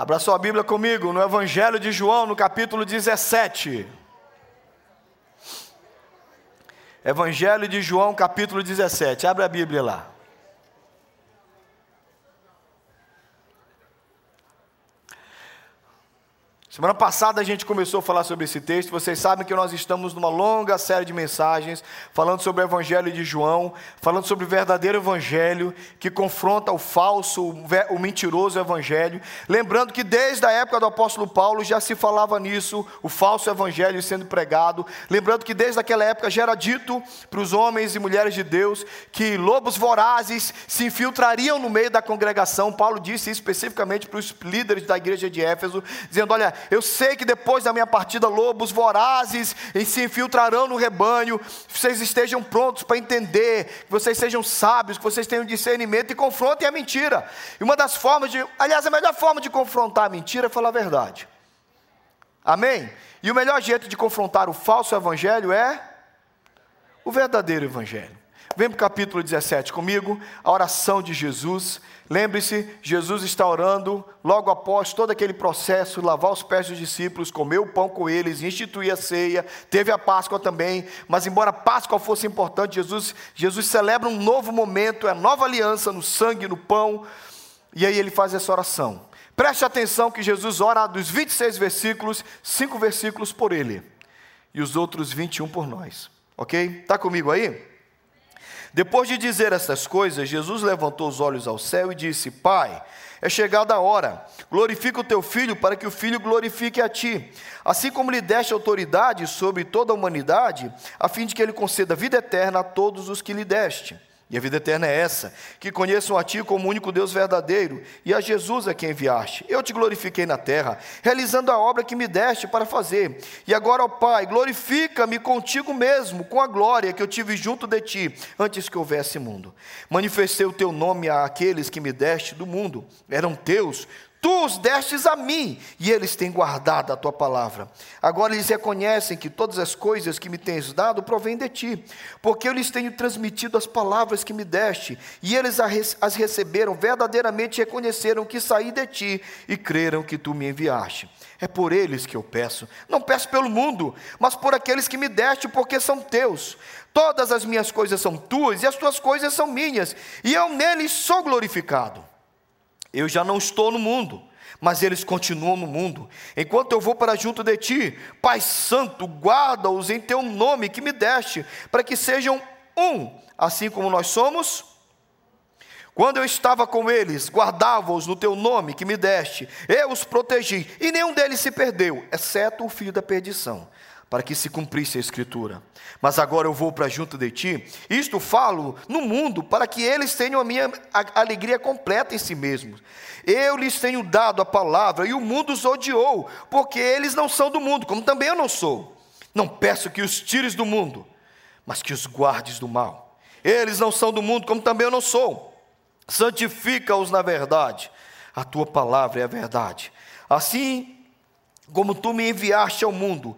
Abra sua Bíblia comigo no Evangelho de João, no capítulo 17. Evangelho de João, capítulo 17. Abre a Bíblia lá. Semana passada a gente começou a falar sobre esse texto. Vocês sabem que nós estamos numa longa série de mensagens falando sobre o Evangelho de João, falando sobre o verdadeiro Evangelho que confronta o falso, o mentiroso Evangelho. Lembrando que desde a época do apóstolo Paulo já se falava nisso, o falso Evangelho sendo pregado. Lembrando que desde aquela época já era dito para os homens e mulheres de Deus que lobos vorazes se infiltrariam no meio da congregação. Paulo disse especificamente para os líderes da igreja de Éfeso, dizendo: Olha eu sei que depois da minha partida, lobos vorazes se infiltrarão no rebanho. Vocês estejam prontos para entender, que vocês sejam sábios, que vocês tenham discernimento e confrontem a mentira. E uma das formas de, aliás, a melhor forma de confrontar a mentira é falar a verdade. Amém? E o melhor jeito de confrontar o falso evangelho é o verdadeiro evangelho. Vem para o capítulo 17 comigo, a oração de Jesus. Lembre-se, Jesus está orando logo após todo aquele processo, lavar os pés dos discípulos, comer o pão com eles, instituir a ceia, teve a Páscoa também, mas embora a Páscoa fosse importante, Jesus, Jesus celebra um novo momento, é a nova aliança no sangue, no pão, e aí ele faz essa oração. Preste atenção que Jesus ora dos 26 versículos, cinco versículos por ele, e os outros 21 por nós, ok? Está comigo aí? Depois de dizer essas coisas, Jesus levantou os olhos ao céu e disse: Pai, é chegada a hora, glorifica o teu filho para que o filho glorifique a ti. Assim como lhe deste autoridade sobre toda a humanidade, a fim de que ele conceda vida eterna a todos os que lhe deste. E a vida eterna é essa: que conheçam a Ti como o único Deus verdadeiro e a Jesus a quem enviaste. Eu te glorifiquei na terra, realizando a obra que me deste para fazer. E agora, ó Pai, glorifica-me contigo mesmo, com a glória que eu tive junto de Ti, antes que houvesse mundo. Manifestei o Teu nome àqueles que me deste do mundo, eram Teus, Tu os destes a mim, e eles têm guardado a tua palavra. Agora eles reconhecem que todas as coisas que me tens dado provêm de ti, porque eu lhes tenho transmitido as palavras que me deste, e eles as receberam verdadeiramente reconheceram que saí de ti e creram que tu me enviaste. É por eles que eu peço, não peço pelo mundo, mas por aqueles que me deste, porque são teus. Todas as minhas coisas são tuas, e as tuas coisas são minhas, e eu neles sou glorificado. Eu já não estou no mundo, mas eles continuam no mundo. Enquanto eu vou para junto de ti, Pai Santo, guarda-os em teu nome que me deste, para que sejam um, assim como nós somos. Quando eu estava com eles, guardava-os no teu nome que me deste, eu os protegi, e nenhum deles se perdeu, exceto o filho da perdição para que se cumprisse a Escritura. Mas agora eu vou para junto de ti, isto falo no mundo, para que eles tenham a minha alegria completa em si mesmos. Eu lhes tenho dado a palavra, e o mundo os odiou, porque eles não são do mundo, como também eu não sou. Não peço que os tires do mundo, mas que os guardes do mal. Eles não são do mundo, como também eu não sou. Santifica-os na verdade. A tua palavra é a verdade. Assim como tu me enviaste ao mundo,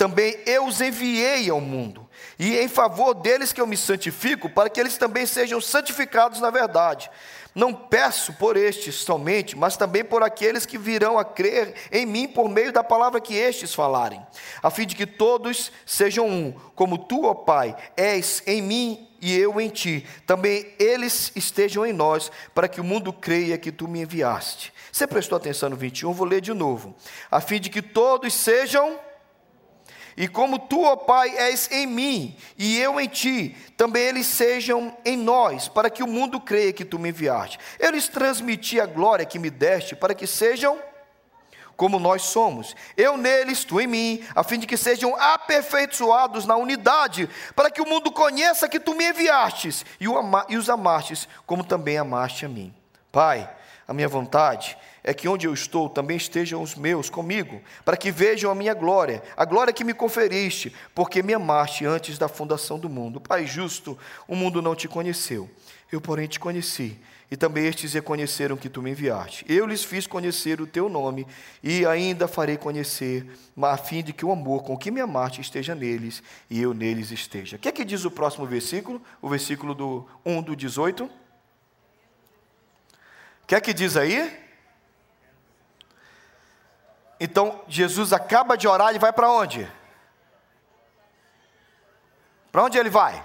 também eu os enviei ao mundo, e em favor deles que eu me santifico, para que eles também sejam santificados na verdade. Não peço por estes somente, mas também por aqueles que virão a crer em mim por meio da palavra que estes falarem, a fim de que todos sejam um, como tu, ó Pai, és em mim e eu em ti. Também eles estejam em nós, para que o mundo creia que tu me enviaste. Você prestou atenção no 21? Vou ler de novo. A fim de que todos sejam e como tu, ó Pai, és em mim e eu em ti, também eles sejam em nós, para que o mundo creia que tu me enviaste. Eu lhes transmiti a glória que me deste, para que sejam como nós somos. Eu neles, tu em mim, a fim de que sejam aperfeiçoados na unidade, para que o mundo conheça que tu me enviastes e os amastes, como também amaste a mim. Pai, a minha vontade é que onde eu estou também estejam os meus comigo, para que vejam a minha glória, a glória que me conferiste, porque me amaste antes da fundação do mundo. Pai justo, o mundo não te conheceu, eu, porém, te conheci, e também estes reconheceram que tu me enviaste. Eu lhes fiz conhecer o teu nome, e ainda farei conhecer, a fim de que o amor com que me amaste esteja neles, e eu neles esteja. O que é que diz o próximo versículo? O versículo do 1 do 18. O que é que diz aí? Então Jesus acaba de orar, ele vai para onde? Para onde ele vai?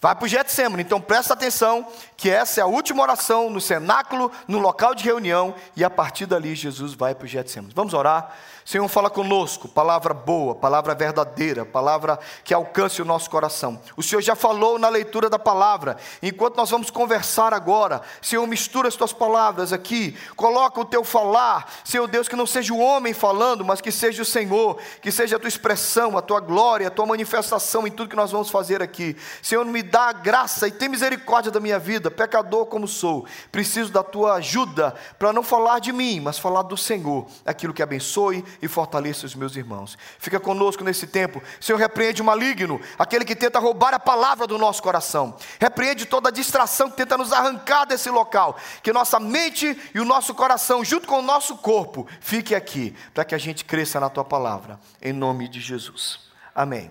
Vai para o Getsemane. Então presta atenção que essa é a última oração no cenáculo, no local de reunião, e a partir dali Jesus vai para o Getsemane. Vamos orar? Senhor, fala conosco, palavra boa, palavra verdadeira, palavra que alcance o nosso coração. O Senhor já falou na leitura da palavra, enquanto nós vamos conversar agora, Senhor, mistura as tuas palavras aqui, coloca o teu falar, Senhor Deus, que não seja o homem falando, mas que seja o Senhor, que seja a tua expressão, a tua glória, a tua manifestação em tudo que nós vamos fazer aqui. Senhor, me dá graça e tem misericórdia da minha vida, pecador como sou, preciso da tua ajuda para não falar de mim, mas falar do Senhor, aquilo que abençoe e fortaleça os meus irmãos. Fica conosco nesse tempo. Senhor, repreende o maligno, aquele que tenta roubar a palavra do nosso coração. Repreende toda a distração que tenta nos arrancar desse local. Que nossa mente e o nosso coração, junto com o nosso corpo, fique aqui, para que a gente cresça na tua palavra. Em nome de Jesus. Amém.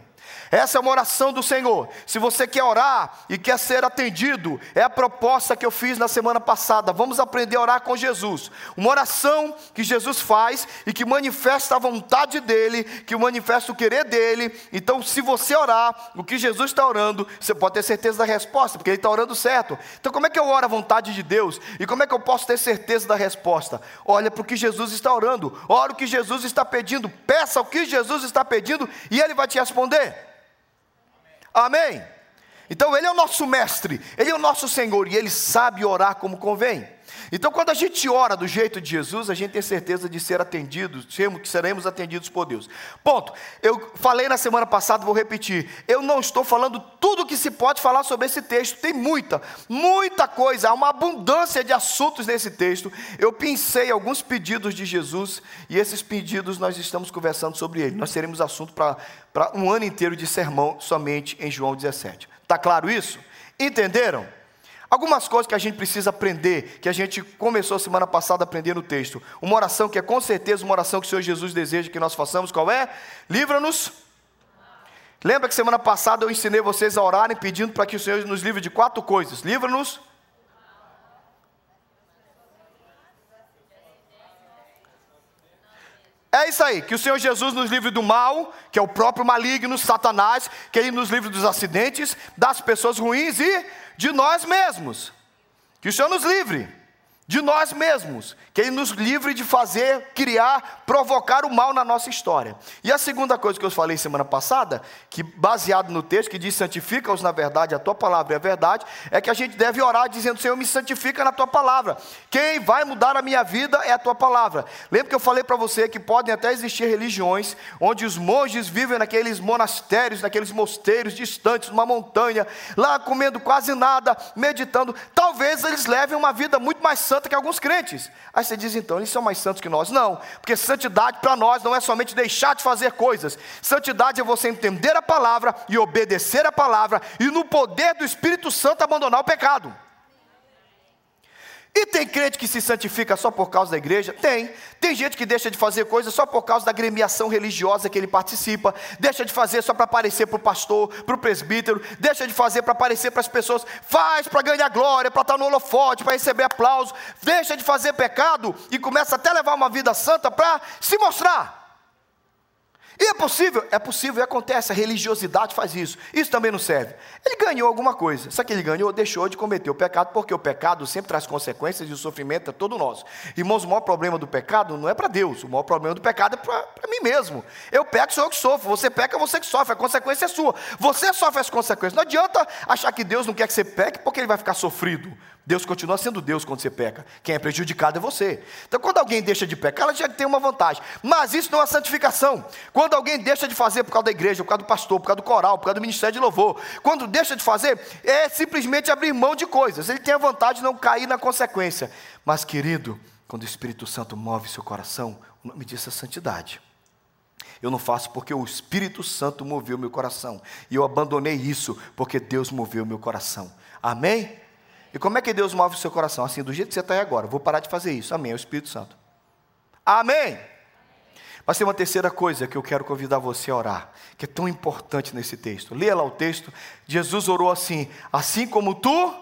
Essa é uma oração do Senhor. Se você quer orar e quer ser atendido, é a proposta que eu fiz na semana passada. Vamos aprender a orar com Jesus. Uma oração que Jesus faz e que manifesta a vontade dele, que manifesta o querer dele. Então, se você orar o que Jesus está orando, você pode ter certeza da resposta, porque ele está orando certo. Então, como é que eu oro a vontade de Deus? E como é que eu posso ter certeza da resposta? Olha para o que Jesus está orando, ora o que Jesus está pedindo, peça o que Jesus está pedindo e ele vai te responder. Amém? Então Ele é o nosso mestre, Ele é o nosso Senhor e Ele sabe orar como convém. Então, quando a gente ora do jeito de Jesus, a gente tem certeza de ser atendidos, que seremos atendidos por Deus. Ponto. Eu falei na semana passada, vou repetir. Eu não estou falando tudo que se pode falar sobre esse texto. Tem muita, muita coisa. Há uma abundância de assuntos nesse texto. Eu pensei alguns pedidos de Jesus e esses pedidos nós estamos conversando sobre ele. Nós teremos assunto para um ano inteiro de sermão somente em João 17. Está claro isso? Entenderam? Algumas coisas que a gente precisa aprender, que a gente começou semana passada a aprender no texto. Uma oração que é com certeza uma oração que o Senhor Jesus deseja que nós façamos, qual é? Livra-nos. Lembra que semana passada eu ensinei vocês a orarem pedindo para que o Senhor nos livre de quatro coisas: livra-nos. É isso aí, que o Senhor Jesus nos livre do mal, que é o próprio maligno, Satanás, que Ele nos livre dos acidentes, das pessoas ruins e de nós mesmos. Que o Senhor nos livre de nós mesmos, que Ele nos livre de fazer, criar, provocar o mal na nossa história. E a segunda coisa que eu falei semana passada, que baseado no texto que diz santifica-os na verdade, a tua palavra é a verdade, é que a gente deve orar dizendo: Senhor, me santifica na tua palavra. Quem vai mudar a minha vida é a tua palavra. Lembra que eu falei para você que podem até existir religiões onde os monges vivem naqueles monastérios, naqueles mosteiros distantes, numa montanha, lá comendo quase nada, meditando. Talvez eles levem uma vida muito mais santa que alguns crentes. Aí você diz então, eles são mais santos que nós. Não, porque santidade para nós não é somente deixar de fazer coisas. Santidade é você entender a palavra e obedecer a palavra e no poder do Espírito Santo abandonar o pecado. E tem crente que se santifica só por causa da igreja? Tem. Tem gente que deixa de fazer coisas só por causa da gremiação religiosa que ele participa, deixa de fazer só para aparecer para o pastor, para o presbítero, deixa de fazer para aparecer para as pessoas, faz para ganhar glória, para estar no holofote, para receber aplauso, deixa de fazer pecado e começa até a levar uma vida santa para se mostrar. E é possível? É possível e acontece, a religiosidade faz isso. Isso também não serve. Ele ganhou alguma coisa. Só que ele ganhou, deixou de cometer o pecado, porque o pecado sempre traz consequências e o sofrimento é todo nosso. Irmãos, o maior problema do pecado não é para Deus, o maior problema do pecado é para mim mesmo. Eu peco, sou eu que sofro. Você peca, você que sofre, a consequência é sua. Você sofre as consequências. Não adianta achar que Deus não quer que você peque porque ele vai ficar sofrido. Deus continua sendo Deus quando você peca. Quem é prejudicado é você. Então, quando alguém deixa de pecar, ela já tem uma vantagem. Mas isso não é santificação. Quando alguém deixa de fazer por causa da igreja, por causa do pastor, por causa do coral, por causa do ministério de louvor, quando deixa de fazer, é simplesmente abrir mão de coisas. Ele tem a vantagem de não cair na consequência. Mas, querido, quando o Espírito Santo move seu coração, o nome disso é santidade. Eu não faço porque o Espírito Santo moveu meu coração. E eu abandonei isso porque Deus moveu meu coração. Amém? E como é que Deus move o seu coração? Assim, do jeito que você está aí agora. Vou parar de fazer isso. Amém. É o Espírito Santo. Amém. Mas tem uma terceira coisa que eu quero convidar você a orar, que é tão importante nesse texto. Leia lá o texto. Jesus orou assim: Assim como tu.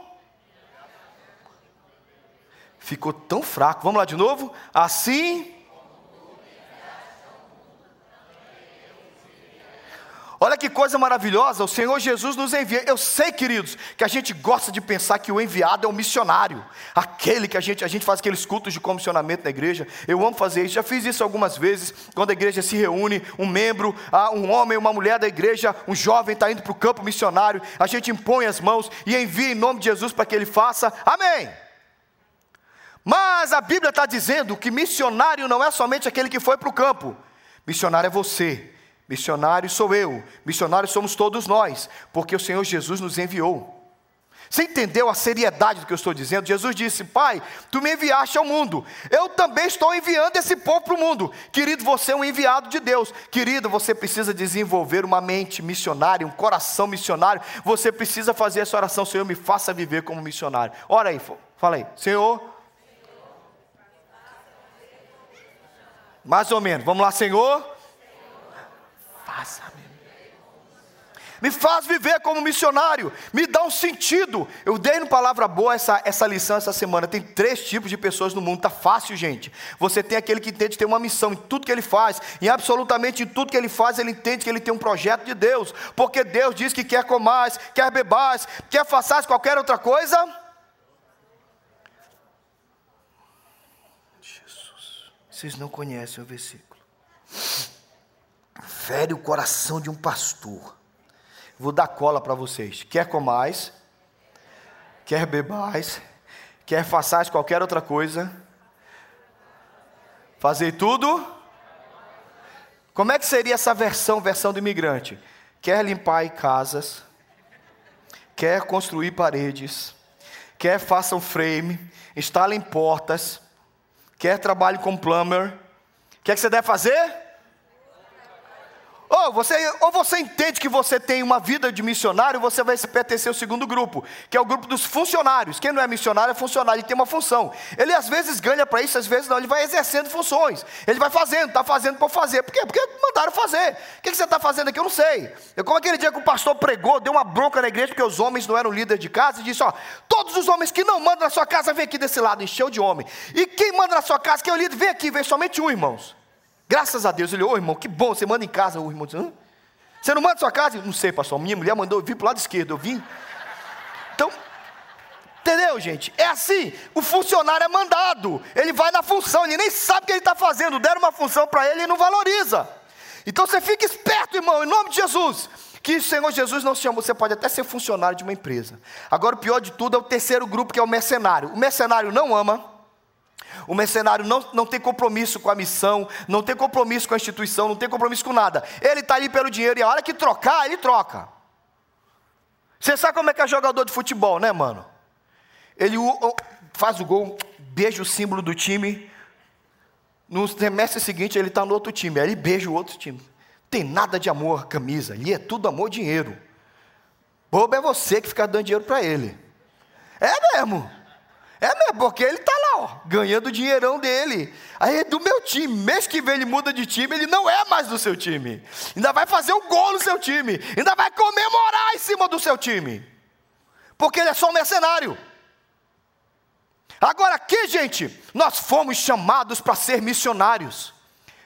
Ficou tão fraco. Vamos lá de novo? Assim. Olha que coisa maravilhosa, o Senhor Jesus nos envia. Eu sei, queridos, que a gente gosta de pensar que o enviado é o missionário, aquele que a gente, a gente faz aqueles cultos de comissionamento na igreja. Eu amo fazer isso, já fiz isso algumas vezes, quando a igreja se reúne, um membro, ah, um homem, uma mulher da igreja, um jovem está indo para o campo missionário, a gente impõe as mãos e envia em nome de Jesus para que ele faça. Amém. Mas a Bíblia está dizendo que missionário não é somente aquele que foi para o campo, missionário é você Missionário sou eu, missionário somos todos nós, porque o Senhor Jesus nos enviou. Você entendeu a seriedade do que eu estou dizendo? Jesus disse: Pai, tu me enviaste ao mundo, eu também estou enviando esse povo para o mundo. Querido, você é um enviado de Deus. Querido, você precisa desenvolver uma mente missionária, um coração missionário. Você precisa fazer essa oração: Senhor, me faça viver como missionário. Ora aí, fala aí, Senhor. Mais ou menos, vamos lá, Senhor Me faz viver como missionário, me dá um sentido. Eu dei no Palavra Boa essa, essa lição essa semana. Tem três tipos de pessoas no mundo, está fácil, gente. Você tem aquele que entende ter uma missão em tudo que ele faz, em absolutamente tudo que ele faz, ele entende que ele tem um projeto de Deus, porque Deus diz que quer comais, quer bebais, quer façais qualquer outra coisa. Jesus, vocês não conhecem o versículo fere o coração de um pastor. Vou dar cola para vocês. Quer comais, quer bebais, quer façais qualquer outra coisa, fazer tudo. Como é que seria essa versão, versão do imigrante? Quer limpar casas, quer construir paredes, quer façam frame, instalem portas, quer trabalhe com plumber. O que, é que você deve fazer? Ou você, ou você entende que você tem uma vida de missionário, você vai pertencer ao segundo grupo, que é o grupo dos funcionários. Quem não é missionário é funcionário, ele tem uma função. Ele às vezes ganha para isso, às vezes não, ele vai exercendo funções. Ele vai fazendo, está fazendo por fazer. Por quê? Porque mandaram fazer. O que você está fazendo aqui? Eu não sei. Eu, como aquele dia que o pastor pregou, deu uma bronca na igreja, porque os homens não eram líderes de casa, e disse: Ó, todos os homens que não mandam na sua casa, vem aqui desse lado, encheu de homem. E quem manda na sua casa, quem é o líder, vem aqui, vem somente um, irmãos. Graças a Deus. Ele, ô oh, irmão, que bom, você manda em casa. O irmão disse, Hã? você não manda em sua casa? Não sei, pastor. Minha mulher mandou eu vir para o lado esquerdo. Eu vim. Então, entendeu, gente? É assim. O funcionário é mandado. Ele vai na função, ele nem sabe o que ele está fazendo. Deram uma função para ele e não valoriza. Então você fica esperto, irmão, em nome de Jesus. Que o Senhor Jesus não se chamou, você pode até ser funcionário de uma empresa. Agora, o pior de tudo é o terceiro grupo, que é o mercenário. O mercenário não ama, o mercenário não, não tem compromisso com a missão, não tem compromisso com a instituição, não tem compromisso com nada. Ele está ali pelo dinheiro e a hora que trocar, ele troca. Você sabe como é que é jogador de futebol, né, mano? Ele faz o gol, beija o símbolo do time. No semestre seguinte, ele está no outro time, aí ele beija o outro time. Tem nada de amor camisa, ali é tudo amor dinheiro. Bobo é você que fica dando dinheiro para ele. É mesmo. É mesmo, porque ele está lá, ó, ganhando o dinheirão dele. Aí é do meu time. Mês que vem ele muda de time, ele não é mais do seu time. Ainda vai fazer um gol no seu time. Ainda vai comemorar em cima do seu time. Porque ele é só um mercenário. Agora aqui, gente, nós fomos chamados para ser missionários.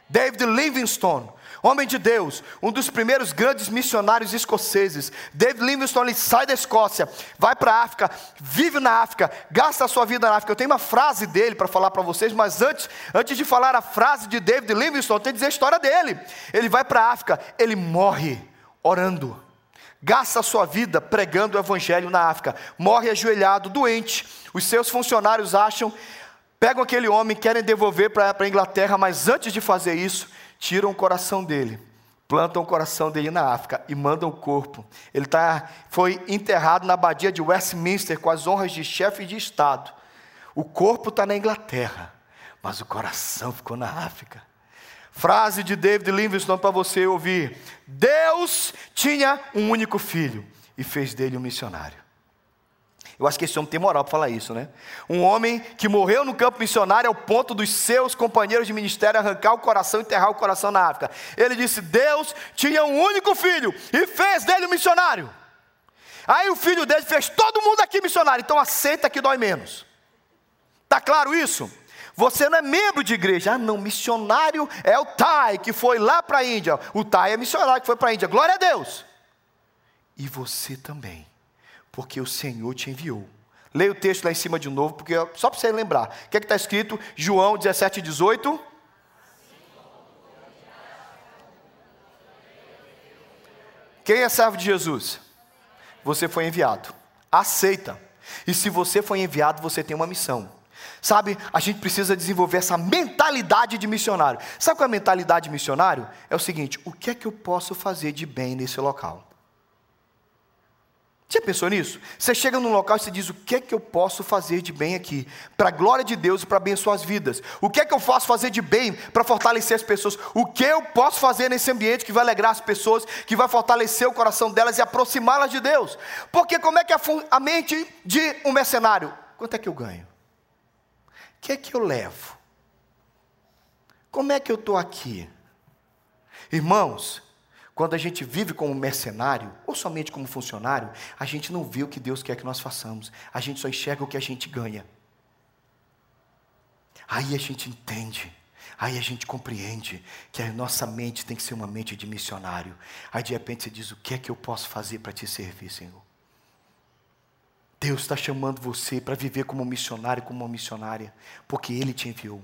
David Livingstone, homem de Deus, um dos primeiros grandes missionários escoceses. David Livingstone ele sai da Escócia, vai para a África, vive na África, gasta a sua vida na África. Eu tenho uma frase dele para falar para vocês, mas antes, antes de falar a frase de David Livingstone, eu tenho que dizer a história dele. Ele vai para a África, ele morre orando. Gasta a sua vida pregando o evangelho na África. Morre ajoelhado, doente. Os seus funcionários acham, pegam aquele homem, querem devolver para a Inglaterra, mas antes de fazer isso, tiram o coração dele, plantam o coração dele na África e mandam o corpo. Ele tá, foi enterrado na abadia de Westminster com as honras de chefe de Estado. O corpo está na Inglaterra, mas o coração ficou na África. Frase de David Livingstone para você ouvir: Deus tinha um único filho e fez dele um missionário. Eu acho que esse homem tem moral para falar isso, né? Um homem que morreu no campo missionário ao ponto dos seus companheiros de ministério arrancar o coração e enterrar o coração na África. Ele disse: Deus tinha um único filho e fez dele um missionário. Aí o filho dele fez todo mundo aqui missionário, então aceita que dói menos. Tá claro isso? Você não é membro de igreja. Ah, não, missionário é o Tai, que foi lá para a Índia. O Tai é missionário que foi para a Índia. Glória a Deus. E você também, porque o Senhor te enviou. Leia o texto lá em cima de novo, porque só para você lembrar. O que é está escrito? João 17, 18. Quem é servo de Jesus? Você foi enviado. Aceita. E se você foi enviado, você tem uma missão. Sabe, a gente precisa desenvolver essa mentalidade de missionário. Sabe qual é a mentalidade de missionário? É o seguinte: o que é que eu posso fazer de bem nesse local? Você pensou nisso? Você chega num local e você diz: o que é que eu posso fazer de bem aqui? Para a glória de Deus e para abençoar as vidas. O que é que eu posso fazer de bem para fortalecer as pessoas? O que eu posso fazer nesse ambiente que vai alegrar as pessoas, que vai fortalecer o coração delas e aproximá-las de Deus? Porque como é que é a mente de um mercenário? Quanto é que eu ganho? O que é que eu levo? Como é que eu estou aqui? Irmãos, quando a gente vive como mercenário, ou somente como funcionário, a gente não vê o que Deus quer que nós façamos, a gente só enxerga o que a gente ganha. Aí a gente entende, aí a gente compreende que a nossa mente tem que ser uma mente de missionário. Aí de repente você diz: O que é que eu posso fazer para te servir, Senhor? Deus está chamando você para viver como um missionário, como uma missionária, porque Ele te enviou.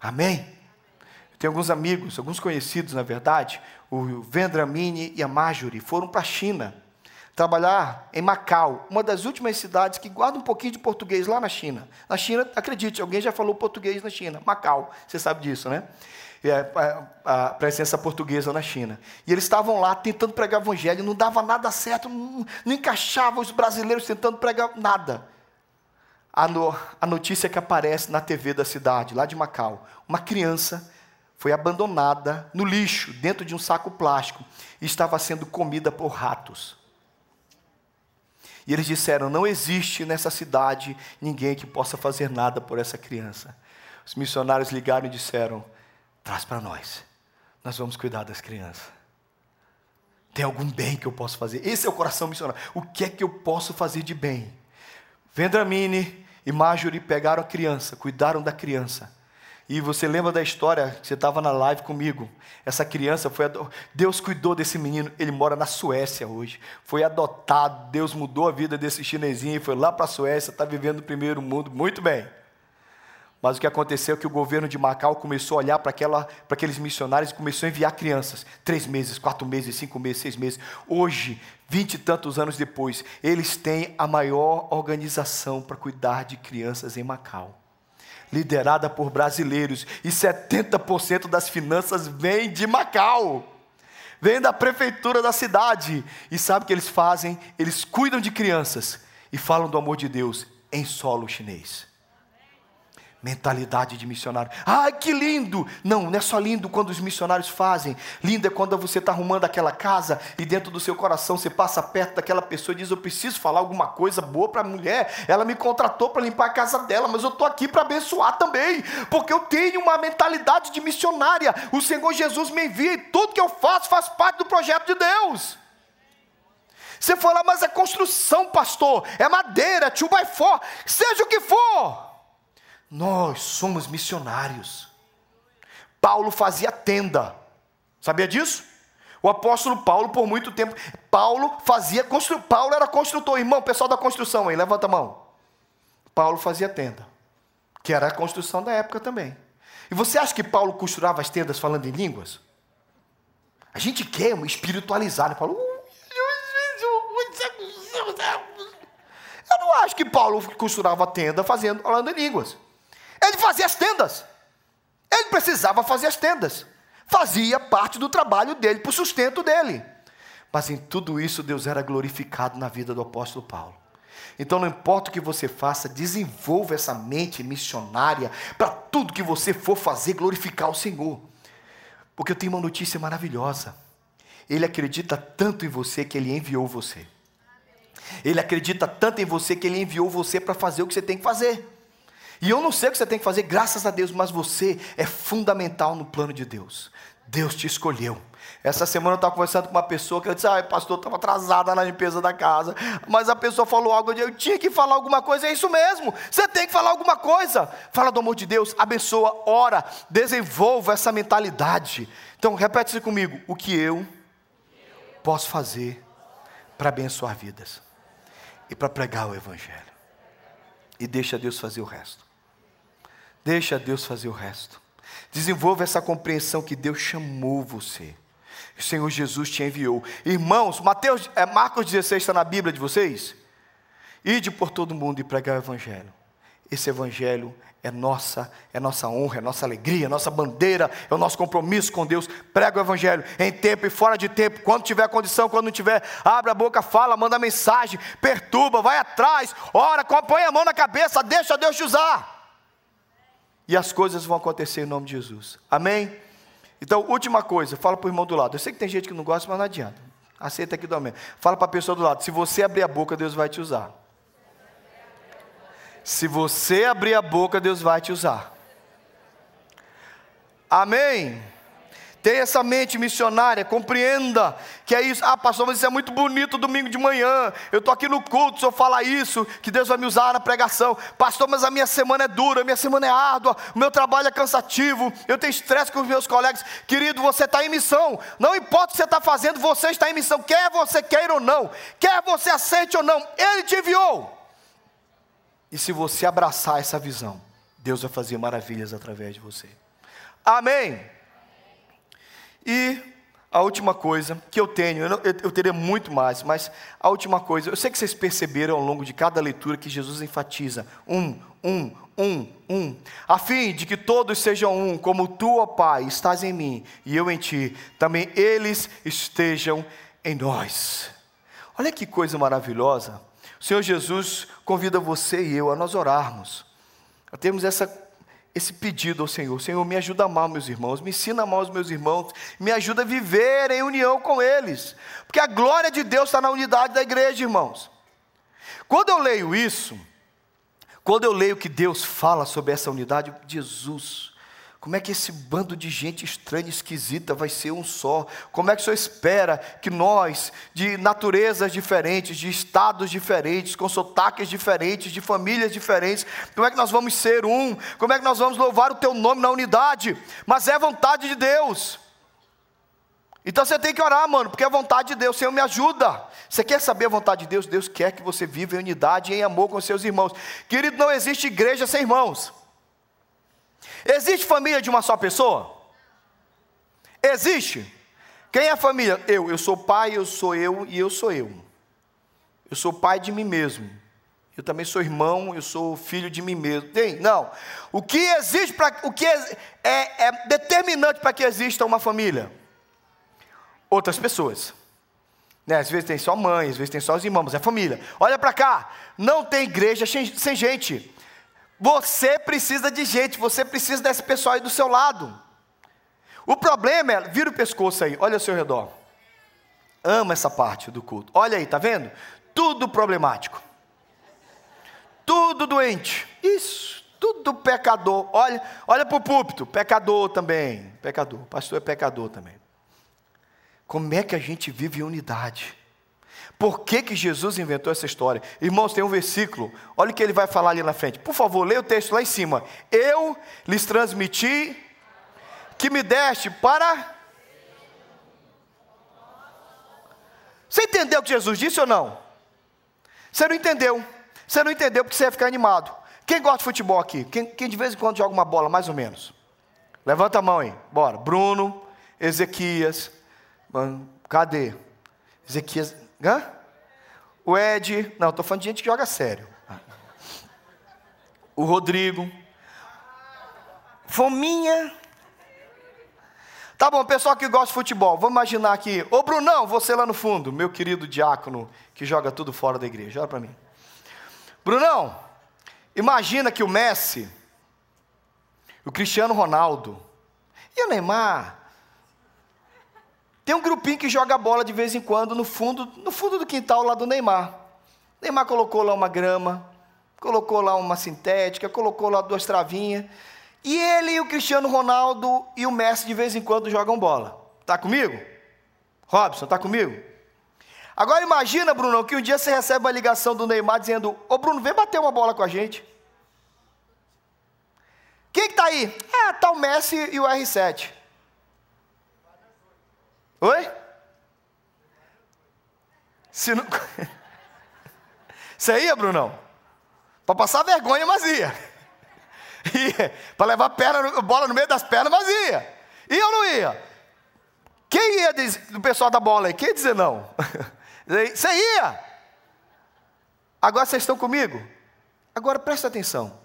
Amém? Tem alguns amigos, alguns conhecidos, na verdade, o Vendramini e a Marjorie foram para a China trabalhar em Macau, uma das últimas cidades que guarda um pouquinho de português lá na China. Na China, acredite, alguém já falou português na China, Macau, você sabe disso, né? É, a, a presença portuguesa na China. E eles estavam lá tentando pregar o evangelho, não dava nada certo, não, não encaixava os brasileiros tentando pregar nada. A, no, a notícia que aparece na TV da cidade, lá de Macau, uma criança foi abandonada no lixo, dentro de um saco plástico, e estava sendo comida por ratos. E eles disseram: não existe nessa cidade ninguém que possa fazer nada por essa criança. Os missionários ligaram e disseram: traz para nós, nós vamos cuidar das crianças. Tem algum bem que eu possa fazer? Esse é o coração missionário. O que é que eu posso fazer de bem? Vendramini e Marjorie pegaram a criança, cuidaram da criança e você lembra da história, você estava na live comigo. Essa criança foi Deus cuidou desse menino, ele mora na Suécia hoje. Foi adotado, Deus mudou a vida desse chinesinho, foi lá para a Suécia, está vivendo no primeiro mundo, muito bem. Mas o que aconteceu é que o governo de Macau começou a olhar para aqueles missionários e começou a enviar crianças. Três meses, quatro meses, cinco meses, seis meses. Hoje, vinte e tantos anos depois, eles têm a maior organização para cuidar de crianças em Macau liderada por brasileiros, e 70% das finanças vem de Macau. Vem da prefeitura da cidade. E sabe o que eles fazem? Eles cuidam de crianças e falam do amor de Deus em solo chinês mentalidade de missionário. Ai, que lindo! Não, não é só lindo quando os missionários fazem. Lindo é quando você está arrumando aquela casa e dentro do seu coração você passa perto daquela pessoa e diz: Eu preciso falar alguma coisa boa para a mulher. Ela me contratou para limpar a casa dela, mas eu estou aqui para abençoar também, porque eu tenho uma mentalidade de missionária. O Senhor Jesus me envia e tudo que eu faço faz parte do projeto de Deus. Você fala, mas é construção, pastor, é madeira, 2 by 4, seja o que for. Nós somos missionários. Paulo fazia tenda. Sabia disso? O apóstolo Paulo, por muito tempo, Paulo fazia construção. Paulo era construtor. Irmão, pessoal da construção aí, levanta a mão. Paulo fazia tenda, que era a construção da época também. E você acha que Paulo costurava as tendas falando em línguas? A gente quer espiritualizar, né? Paulo. Eu não acho que Paulo costurava a tenda fazendo, falando em línguas. Ele fazia as tendas. Ele precisava fazer as tendas. Fazia parte do trabalho dele, para o sustento dele. Mas em tudo isso, Deus era glorificado na vida do apóstolo Paulo. Então, não importa o que você faça, desenvolva essa mente missionária para tudo que você for fazer, glorificar o Senhor. Porque eu tenho uma notícia maravilhosa. Ele acredita tanto em você que ele enviou você. Ele acredita tanto em você que ele enviou você para fazer o que você tem que fazer. E eu não sei o que você tem que fazer, graças a Deus, mas você é fundamental no plano de Deus. Deus te escolheu. Essa semana eu estava conversando com uma pessoa que eu disse, ai pastor, estava atrasada na limpeza da casa. Mas a pessoa falou algo, eu tinha que falar alguma coisa, é isso mesmo. Você tem que falar alguma coisa. Fala do amor de Deus, abençoa, ora, desenvolva essa mentalidade. Então repete isso comigo. O que eu posso fazer para abençoar vidas e para pregar o Evangelho. E deixa Deus fazer o resto. Deixa Deus fazer o resto. Desenvolva essa compreensão que Deus chamou você. O Senhor Jesus te enviou. Irmãos, Mateus, é, Marcos 16 está na Bíblia de vocês? Ide por todo mundo e pregar o Evangelho. Esse Evangelho é nossa, é nossa honra, é nossa alegria, é nossa bandeira, é o nosso compromisso com Deus. Prega o Evangelho em tempo e fora de tempo, quando tiver condição, quando não tiver, abre a boca, fala, manda mensagem, perturba, vai atrás, ora, põe a mão na cabeça, deixa Deus te usar. E as coisas vão acontecer em nome de Jesus. Amém? Então, última coisa, fala para o irmão do lado. Eu sei que tem gente que não gosta, mas não adianta. Aceita aqui do amém. Fala para a pessoa do lado. Se você abrir a boca, Deus vai te usar. Se você abrir a boca, Deus vai te usar. Amém? Tenha essa mente missionária, compreenda que é isso. Ah, pastor, mas isso é muito bonito domingo de manhã. Eu estou aqui no culto, o senhor fala isso, que Deus vai me usar na pregação. Pastor, mas a minha semana é dura, a minha semana é árdua, o meu trabalho é cansativo, eu tenho estresse com os meus colegas. Querido, você está em missão. Não importa o que você está fazendo, você está em missão. Quer você queira ou não, quer você aceite ou não, Ele te enviou. E se você abraçar essa visão, Deus vai fazer maravilhas através de você. Amém. E a última coisa que eu tenho, eu, eu, eu, teria muito mais, mas a última coisa, eu sei que vocês perceberam ao longo de cada leitura que Jesus enfatiza: um, um, um, um, a fim de que todos sejam um, como tu, ó Pai, estás em mim e eu em ti, também eles estejam em nós. Olha que coisa maravilhosa. O Senhor Jesus convida você e eu a nós orarmos, a termos essa esse pedido ao Senhor: Senhor, me ajuda a amar meus irmãos, me ensina a amar os meus irmãos, me ajuda a viver em união com eles, porque a glória de Deus está na unidade da igreja, irmãos. Quando eu leio isso, quando eu leio que Deus fala sobre essa unidade, Jesus, como é que esse bando de gente estranha, esquisita, vai ser um só? Como é que o Senhor espera que nós, de naturezas diferentes, de estados diferentes, com sotaques diferentes, de famílias diferentes, como é que nós vamos ser um? Como é que nós vamos louvar o Teu nome na unidade? Mas é vontade de Deus. Então você tem que orar, mano, porque é vontade de Deus. Senhor, me ajuda. Você quer saber a vontade de Deus? Deus quer que você viva em unidade e em amor com seus irmãos. Querido, não existe igreja sem irmãos. Existe família de uma só pessoa? Existe. Quem é família? Eu. Eu sou pai, eu sou eu e eu sou eu. Eu sou pai de mim mesmo. Eu também sou irmão, eu sou filho de mim mesmo. Tem? Não. O que existe para o que é, é, é determinante para que exista uma família? Outras pessoas. Né? Às vezes tem só mãe, às vezes tem só os irmãos, é família. Olha para cá, não tem igreja sem gente. Você precisa de gente, você precisa desse pessoal aí do seu lado. O problema é, vira o pescoço aí, olha ao seu redor. Ama essa parte do culto. Olha aí, tá vendo? Tudo problemático. Tudo doente. Isso, tudo pecador. Olha, olha para o púlpito, pecador também. Pecador, pastor é pecador também. Como é que a gente vive em unidade? Por que, que Jesus inventou essa história? Irmãos, tem um versículo, olha o que ele vai falar ali na frente. Por favor, leia o texto lá em cima. Eu lhes transmiti que me deste para. Você entendeu o que Jesus disse ou não? Você não entendeu. Você não entendeu porque você ia ficar animado. Quem gosta de futebol aqui? Quem, quem de vez em quando joga uma bola, mais ou menos? Levanta a mão aí, bora. Bruno, Ezequias, cadê? Ezequias, Hã? O Ed, não, estou falando de gente que joga sério. O Rodrigo. Fominha. Tá bom, pessoal que gosta de futebol, vamos imaginar aqui. Ô Brunão, você lá no fundo, meu querido diácono que joga tudo fora da igreja, olha para mim. Brunão, imagina que o Messi, o Cristiano Ronaldo e o Neymar tem um grupinho que joga bola de vez em quando no fundo, no fundo do quintal lá do Neymar. Neymar colocou lá uma grama, colocou lá uma sintética, colocou lá duas travinhas. E ele e o Cristiano Ronaldo e o Messi de vez em quando jogam bola. Tá comigo? Robson, tá comigo? Agora imagina, Bruno, que um dia você recebe uma ligação do Neymar dizendo: Ô Bruno, vem bater uma bola com a gente. Quem que tá aí? É, tá o Messi e o R7. Oi? Se não... Você ia, Brunão? Para passar vergonha, mas ia. Para levar perna, bola no meio das pernas, mas ia. Ia ou não ia? Quem ia do pessoal da bola aí? Quem ia dizer não? Você ia. Agora vocês estão comigo? Agora presta atenção.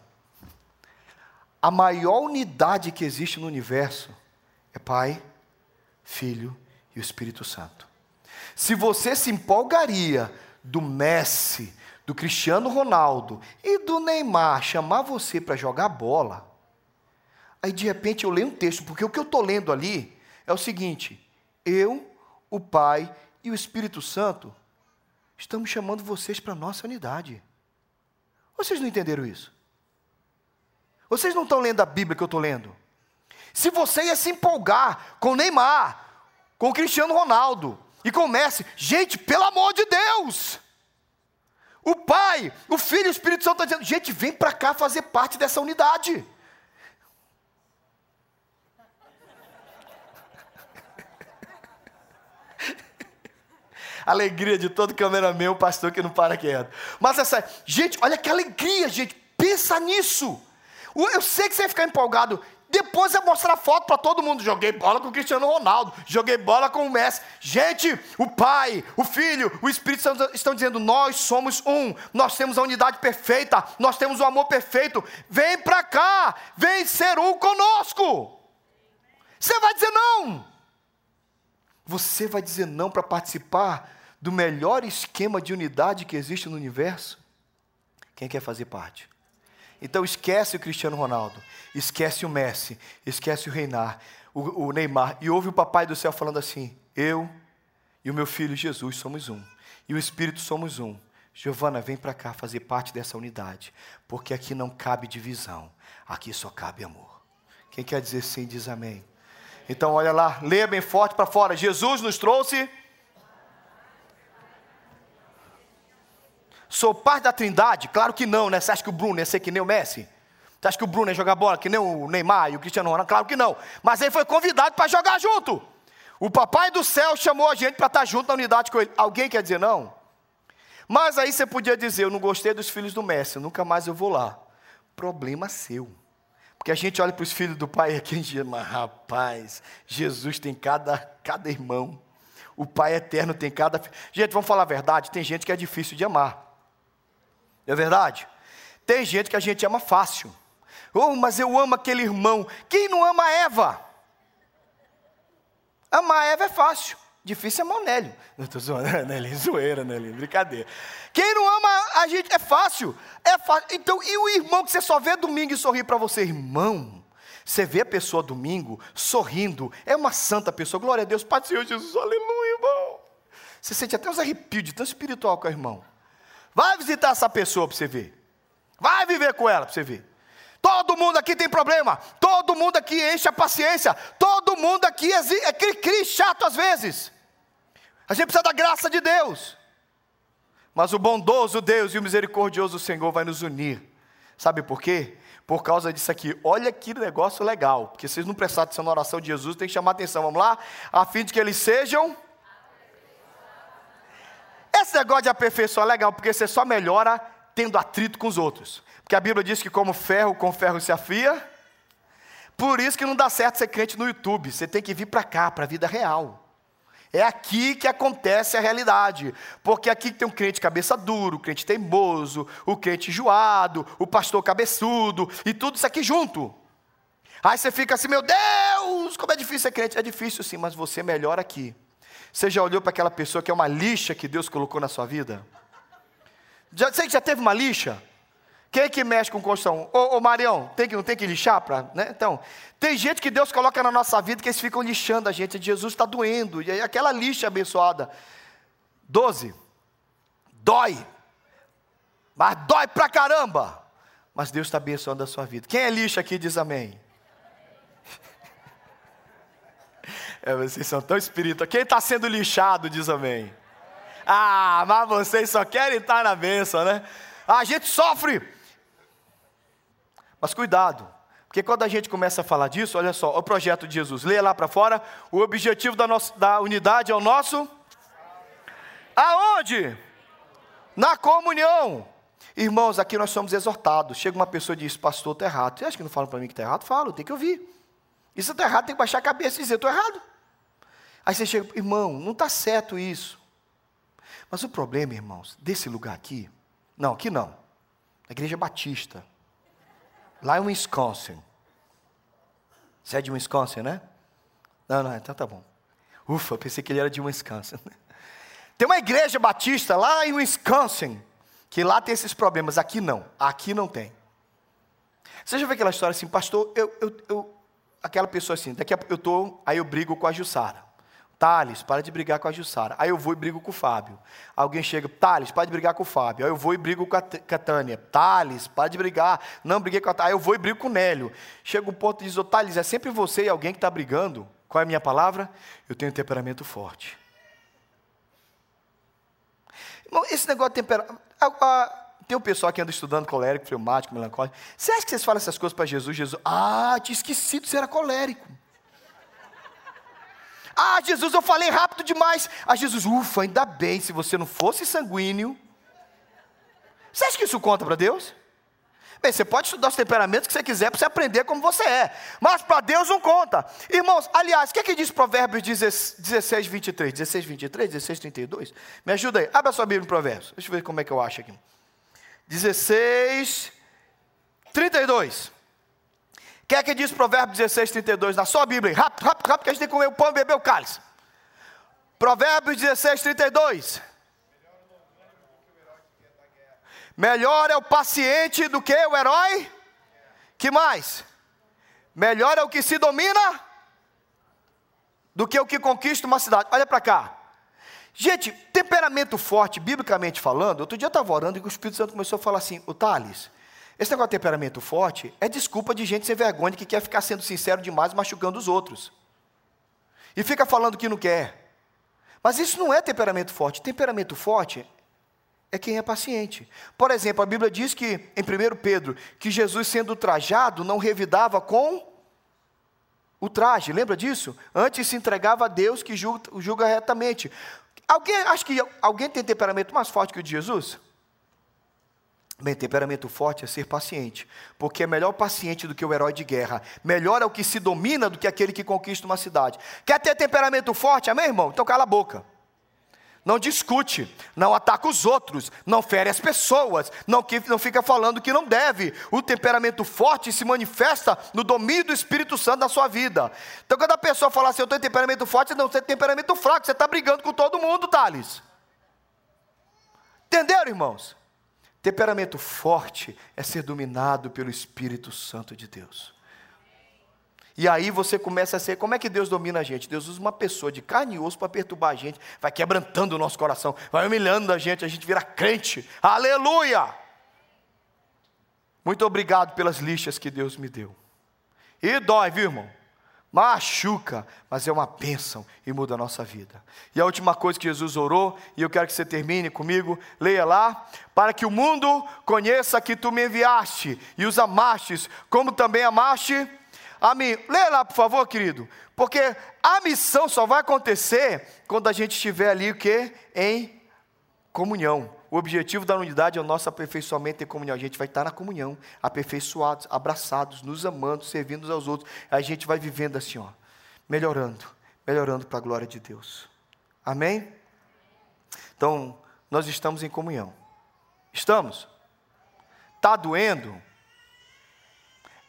A maior unidade que existe no universo é Pai, Filho e o Espírito Santo. Se você se empolgaria do Messi, do Cristiano Ronaldo e do Neymar chamar você para jogar bola, aí de repente eu leio um texto, porque o que eu estou lendo ali é o seguinte: eu, o Pai e o Espírito Santo estamos chamando vocês para a nossa unidade. Vocês não entenderam isso? Vocês não estão lendo a Bíblia que eu estou lendo? Se você ia se empolgar com Neymar, com o Cristiano Ronaldo e com o Messi, gente, pelo amor de Deus! O Pai, o Filho e o Espírito Santo estão dizendo: gente, vem para cá fazer parte dessa unidade. alegria de todo cameraman, o pastor que não para quieto. Mas essa, gente, olha que alegria, gente, pensa nisso. Eu sei que você vai ficar empolgado. Depois é mostrar foto para todo mundo. Joguei bola com o Cristiano Ronaldo, joguei bola com o Messi. Gente, o Pai, o Filho, o Espírito Santo estão dizendo: nós somos um, nós temos a unidade perfeita, nós temos o amor perfeito. Vem para cá, vem ser um conosco. Você vai dizer não. Você vai dizer não para participar do melhor esquema de unidade que existe no universo? Quem quer fazer parte? Então esquece o Cristiano Ronaldo, esquece o Messi, esquece o Reinar, o, o Neymar, e ouve o Papai do Céu falando assim: Eu e o meu filho Jesus somos um, e o Espírito somos um. Giovana, vem para cá fazer parte dessa unidade, porque aqui não cabe divisão, aqui só cabe amor. Quem quer dizer sim, diz amém. Então, olha lá, leia bem forte para fora. Jesus nos trouxe Sou parte da trindade? Claro que não, né? Você acha que o Bruno ia ser que nem o Messi? Você acha que o Bruno ia jogar bola que nem o Neymar e o Cristiano Ronaldo? Claro que não. Mas ele foi convidado para jogar junto. O papai do céu chamou a gente para estar tá junto na unidade com ele. Alguém quer dizer não? Mas aí você podia dizer, eu não gostei dos filhos do Messi, nunca mais eu vou lá. Problema seu. Porque a gente olha para os filhos do pai aqui e diz, mas rapaz, Jesus tem cada, cada irmão. O Pai eterno tem cada. Gente, vamos falar a verdade: tem gente que é difícil de amar. Não é verdade? Tem gente que a gente ama fácil. Oh, mas eu amo aquele irmão. Quem não ama Eva? Amar Eva é fácil. Difícil é amar o Nélio. Não estou zoando, Nélio, zoeira, Nélio, brincadeira. Quem não ama a gente é fácil. É fácil. Então, e o irmão que você só vê domingo e sorri para você? Irmão, você vê a pessoa domingo sorrindo, é uma santa pessoa. Glória a Deus, Pai do Senhor Jesus, aleluia, irmão. Você sente até uns arrepios de tão espiritual com o irmão. Vai visitar essa pessoa para você ver. Vai viver com ela para você ver. Todo mundo aqui tem problema. Todo mundo aqui enche a paciência. Todo mundo aqui é cri-cri chato às vezes. A gente precisa da graça de Deus. Mas o bondoso Deus e o misericordioso Senhor vai nos unir. Sabe por quê? Por causa disso aqui. Olha que negócio legal. Porque vocês não prestaram atenção na oração de Jesus, tem que chamar atenção. Vamos lá? A fim de que eles sejam esse negócio de aperfeiçoar é legal, porque você só melhora tendo atrito com os outros. Porque a Bíblia diz que como ferro com ferro se afia. Por isso que não dá certo ser crente no YouTube. Você tem que vir para cá, para a vida real. É aqui que acontece a realidade. Porque aqui tem um crente cabeça duro, o crente teimoso, o crente enjoado, o pastor cabeçudo, e tudo isso aqui junto. Aí você fica assim, meu Deus, como é difícil ser crente. É difícil sim, mas você melhora aqui. Você já olhou para aquela pessoa que é uma lixa que Deus colocou na sua vida? Já, você já teve uma lixa? Quem é que mexe com construção? Ô, ô Marião, tem que, não tem que lixar? Pra, né? Então, tem gente que Deus coloca na nossa vida que eles ficam lixando a gente. Jesus está doendo. E aí, aquela lixa abençoada. Doze. Dói. Mas dói pra caramba. Mas Deus está abençoando a sua vida. Quem é lixa aqui diz amém. É, vocês são tão espirituais. Quem está sendo lixado diz amém. Ah, mas vocês só querem estar na bênção, né? A gente sofre. Mas cuidado, porque quando a gente começa a falar disso, olha só, o projeto de Jesus, leia lá para fora, o objetivo da, nossa, da unidade é o nosso. Aonde? Na comunhão. Irmãos, aqui nós somos exortados. Chega uma pessoa e diz, pastor, está errado. Você acha que não falam para mim que está errado? Falo, tem que ouvir. Isso está errado, tem que baixar a cabeça e dizer, estou errado. Aí você chega, irmão, não está certo isso. Mas o problema, irmãos, desse lugar aqui, não, aqui não, a igreja batista, lá em Wisconsin. Você é de Wisconsin, né? Não, não, então tá bom. Ufa, pensei que ele era de Wisconsin. Tem uma igreja batista lá em Wisconsin, que lá tem esses problemas, aqui não, aqui não tem. Você já viu aquela história assim, pastor, eu, eu, eu aquela pessoa assim, daqui a eu estou, aí eu brigo com a Jussara. Thales, para de brigar com a Jussara. Aí eu vou e brigo com o Fábio. Alguém chega, Thales, para de brigar com o Fábio. Aí eu vou e brigo com a, com a Tânia. Thales, para de brigar. Não briguei com a Tânia. Aí eu vou e brigo com o Nélio. Chega um ponto e diz, ô Thales, é sempre você e alguém que está brigando. Qual é a minha palavra? Eu tenho temperamento forte. Esse negócio de temperamento. Tem um pessoal que anda estudando colérico, fleumático, melancólico. Você acha que vocês falam essas coisas para Jesus? Jesus, ah, tinha esquecido que você era colérico. Ah, Jesus, eu falei rápido demais. Ah, Jesus, ufa, ainda bem, se você não fosse sanguíneo. Você acha que isso conta para Deus? Bem, você pode estudar os temperamentos que você quiser para você aprender como você é. Mas para Deus não conta. Irmãos, aliás, o que é que diz Provérbios 16, 23? 16, 23, 16, 32? Me ajuda aí. Abra sua Bíblia em Provérbios. Deixa eu ver como é que eu acho aqui. 16, 32 que é que diz Provérbios 16, 32 na sua Bíblia? Rápido, rápido, rápido, que a gente tem que comer o pão e beber o cálice. Provérbios 16, 32. Melhor é o paciente do que o herói? Que mais? Melhor é o que se domina do que o que conquista uma cidade. Olha para cá. Gente, temperamento forte, biblicamente falando, outro dia eu estava orando e o Espírito Santo começou a falar assim: o Thales, esse negócio de temperamento forte é desculpa de gente sem vergonha que quer ficar sendo sincero demais, machucando os outros. E fica falando que não quer. Mas isso não é temperamento forte. Temperamento forte é quem é paciente. Por exemplo, a Bíblia diz que, em 1 Pedro, que Jesus, sendo trajado, não revidava com o traje. Lembra disso? Antes se entregava a Deus que julga, julga retamente. Alguém, acha que alguém tem temperamento mais forte que o de Jesus? Bem, temperamento forte é ser paciente, porque é melhor paciente do que o herói de guerra. Melhor é o que se domina do que aquele que conquista uma cidade. Quer ter temperamento forte, amém, irmão? Então cala a boca. Não discute, não ataca os outros, não fere as pessoas, não, não fica falando que não deve. O temperamento forte se manifesta no domínio do Espírito Santo na sua vida. Então, quando a pessoa fala assim, eu tenho temperamento forte, você não tem temperamento fraco, você está brigando com todo mundo, Thales. Entenderam, irmãos? Temperamento forte é ser dominado pelo Espírito Santo de Deus. E aí você começa a ser, como é que Deus domina a gente? Deus usa uma pessoa de carne e osso para perturbar a gente, vai quebrantando o nosso coração, vai humilhando a gente, a gente vira crente. Aleluia! Muito obrigado pelas lixas que Deus me deu. E dói, viu, irmão? Machuca, mas é uma bênção e muda a nossa vida. E a última coisa que Jesus orou, e eu quero que você termine comigo, leia lá, para que o mundo conheça que tu me enviaste e os amastes, como também amaste a mim. Leia lá, por favor, querido, porque a missão só vai acontecer quando a gente estiver ali o que? Em comunhão. O objetivo da unidade é o nosso aperfeiçoamento em comunhão. A gente vai estar na comunhão, aperfeiçoados, abraçados, nos amando, servindo aos outros. A gente vai vivendo assim, ó, melhorando, melhorando para a glória de Deus. Amém? Então, nós estamos em comunhão. Estamos? Está doendo?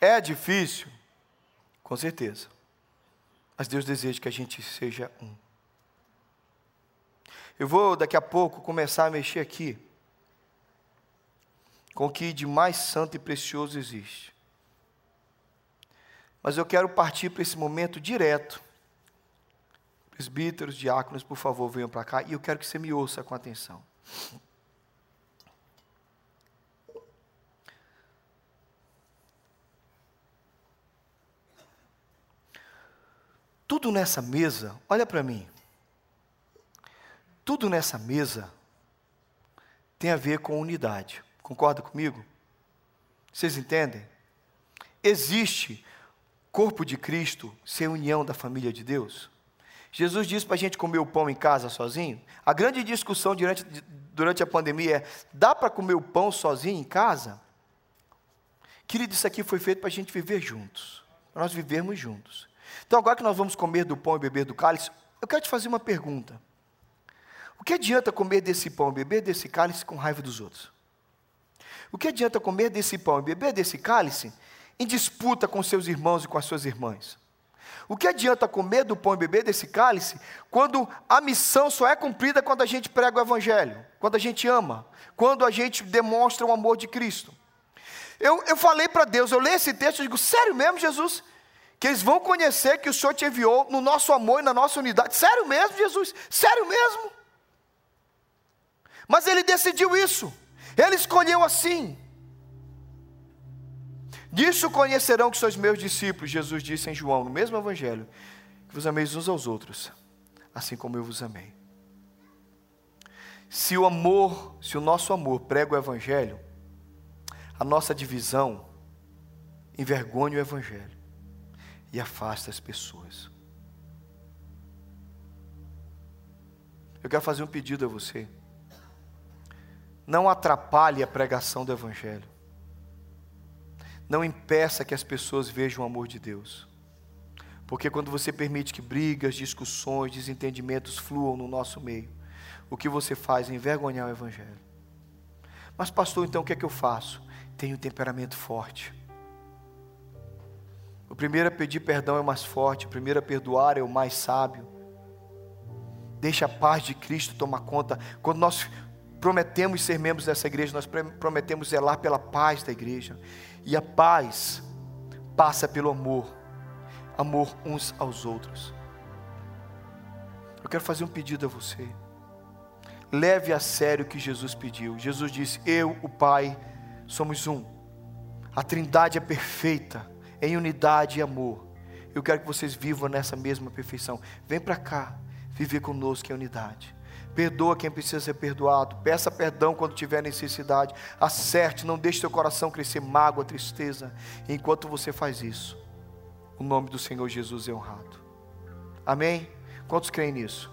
É difícil? Com certeza. Mas Deus deseja que a gente seja um. Eu vou daqui a pouco começar a mexer aqui com o que de mais santo e precioso existe. Mas eu quero partir para esse momento direto. Presbíteros, diáconos, por favor, venham para cá e eu quero que você me ouça com atenção. Tudo nessa mesa, olha para mim, tudo nessa mesa tem a ver com unidade. Concorda comigo? Vocês entendem? Existe corpo de Cristo sem união da família de Deus? Jesus disse para a gente comer o pão em casa sozinho. A grande discussão durante, durante a pandemia é: dá para comer o pão sozinho em casa? Querido, isso aqui foi feito para a gente viver juntos, para nós vivermos juntos. Então, agora que nós vamos comer do pão e beber do cálice, eu quero te fazer uma pergunta. O que adianta comer desse pão e beber desse cálice com raiva dos outros? O que adianta comer desse pão e beber desse cálice em disputa com seus irmãos e com as suas irmãs? O que adianta comer do pão e beber desse cálice quando a missão só é cumprida quando a gente prega o Evangelho, quando a gente ama, quando a gente demonstra o amor de Cristo? Eu, eu falei para Deus, eu leio esse texto e digo, sério mesmo, Jesus? Que eles vão conhecer que o Senhor te enviou no nosso amor e na nossa unidade. Sério mesmo, Jesus? Sério mesmo? Mas ele decidiu isso. Ele escolheu assim. Disso conhecerão que sois meus discípulos, Jesus disse em João, no mesmo evangelho, que vos ameis uns aos outros, assim como eu vos amei. Se o amor, se o nosso amor prega o evangelho, a nossa divisão envergonha o evangelho e afasta as pessoas. Eu quero fazer um pedido a você não atrapalhe a pregação do Evangelho. Não impeça que as pessoas vejam o amor de Deus. Porque quando você permite que brigas, discussões, desentendimentos fluam no nosso meio, o que você faz é envergonhar o Evangelho. Mas, pastor, então o que é que eu faço? Tenho um temperamento forte. O primeiro a pedir perdão é o mais forte, o primeiro a perdoar é o mais sábio. Deixa a paz de Cristo tomar conta. Quando nós prometemos ser membros dessa igreja, nós prometemos zelar pela paz da igreja. E a paz passa pelo amor, amor uns aos outros. Eu quero fazer um pedido a você. Leve a sério o que Jesus pediu. Jesus disse: Eu, o Pai, somos um. A Trindade é perfeita, em unidade e amor. Eu quero que vocês vivam nessa mesma perfeição. Vem para cá, viver conosco em unidade. Perdoa quem precisa ser perdoado. Peça perdão quando tiver necessidade. Acerte, não deixe seu coração crescer mágoa, tristeza. enquanto você faz isso, o nome do Senhor Jesus é honrado. Amém? Quantos creem nisso?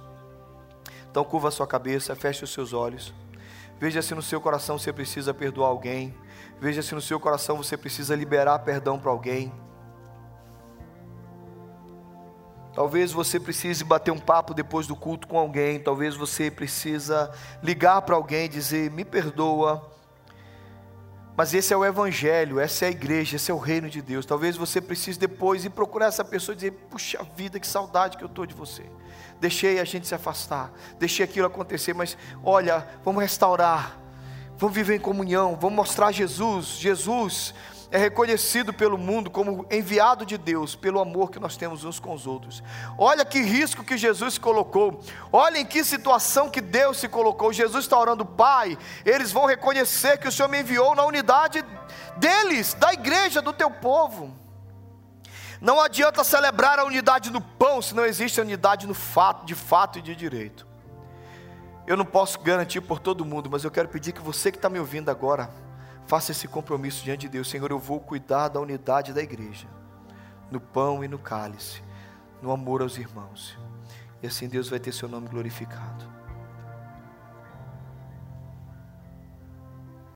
Então curva a sua cabeça, feche os seus olhos. Veja se no seu coração você precisa perdoar alguém. Veja se no seu coração você precisa liberar perdão para alguém. Talvez você precise bater um papo depois do culto com alguém, talvez você precisa ligar para alguém e dizer: "Me perdoa". Mas esse é o evangelho, essa é a igreja, esse é o reino de Deus. Talvez você precise depois ir procurar essa pessoa e dizer: "Puxa vida, que saudade que eu tô de você". Deixei a gente se afastar, deixei aquilo acontecer, mas olha, vamos restaurar. Vamos viver em comunhão, vamos mostrar Jesus. Jesus é reconhecido pelo mundo como enviado de Deus, pelo amor que nós temos uns com os outros. Olha que risco que Jesus colocou, olha em que situação que Deus se colocou. Jesus está orando, Pai, eles vão reconhecer que o Senhor me enviou na unidade deles, da igreja, do teu povo. Não adianta celebrar a unidade no pão se não existe a unidade no fato, de fato e de direito. Eu não posso garantir por todo mundo, mas eu quero pedir que você que está me ouvindo agora, Faça esse compromisso diante de Deus, Senhor. Eu vou cuidar da unidade da igreja, no pão e no cálice, no amor aos irmãos. E assim Deus vai ter seu nome glorificado.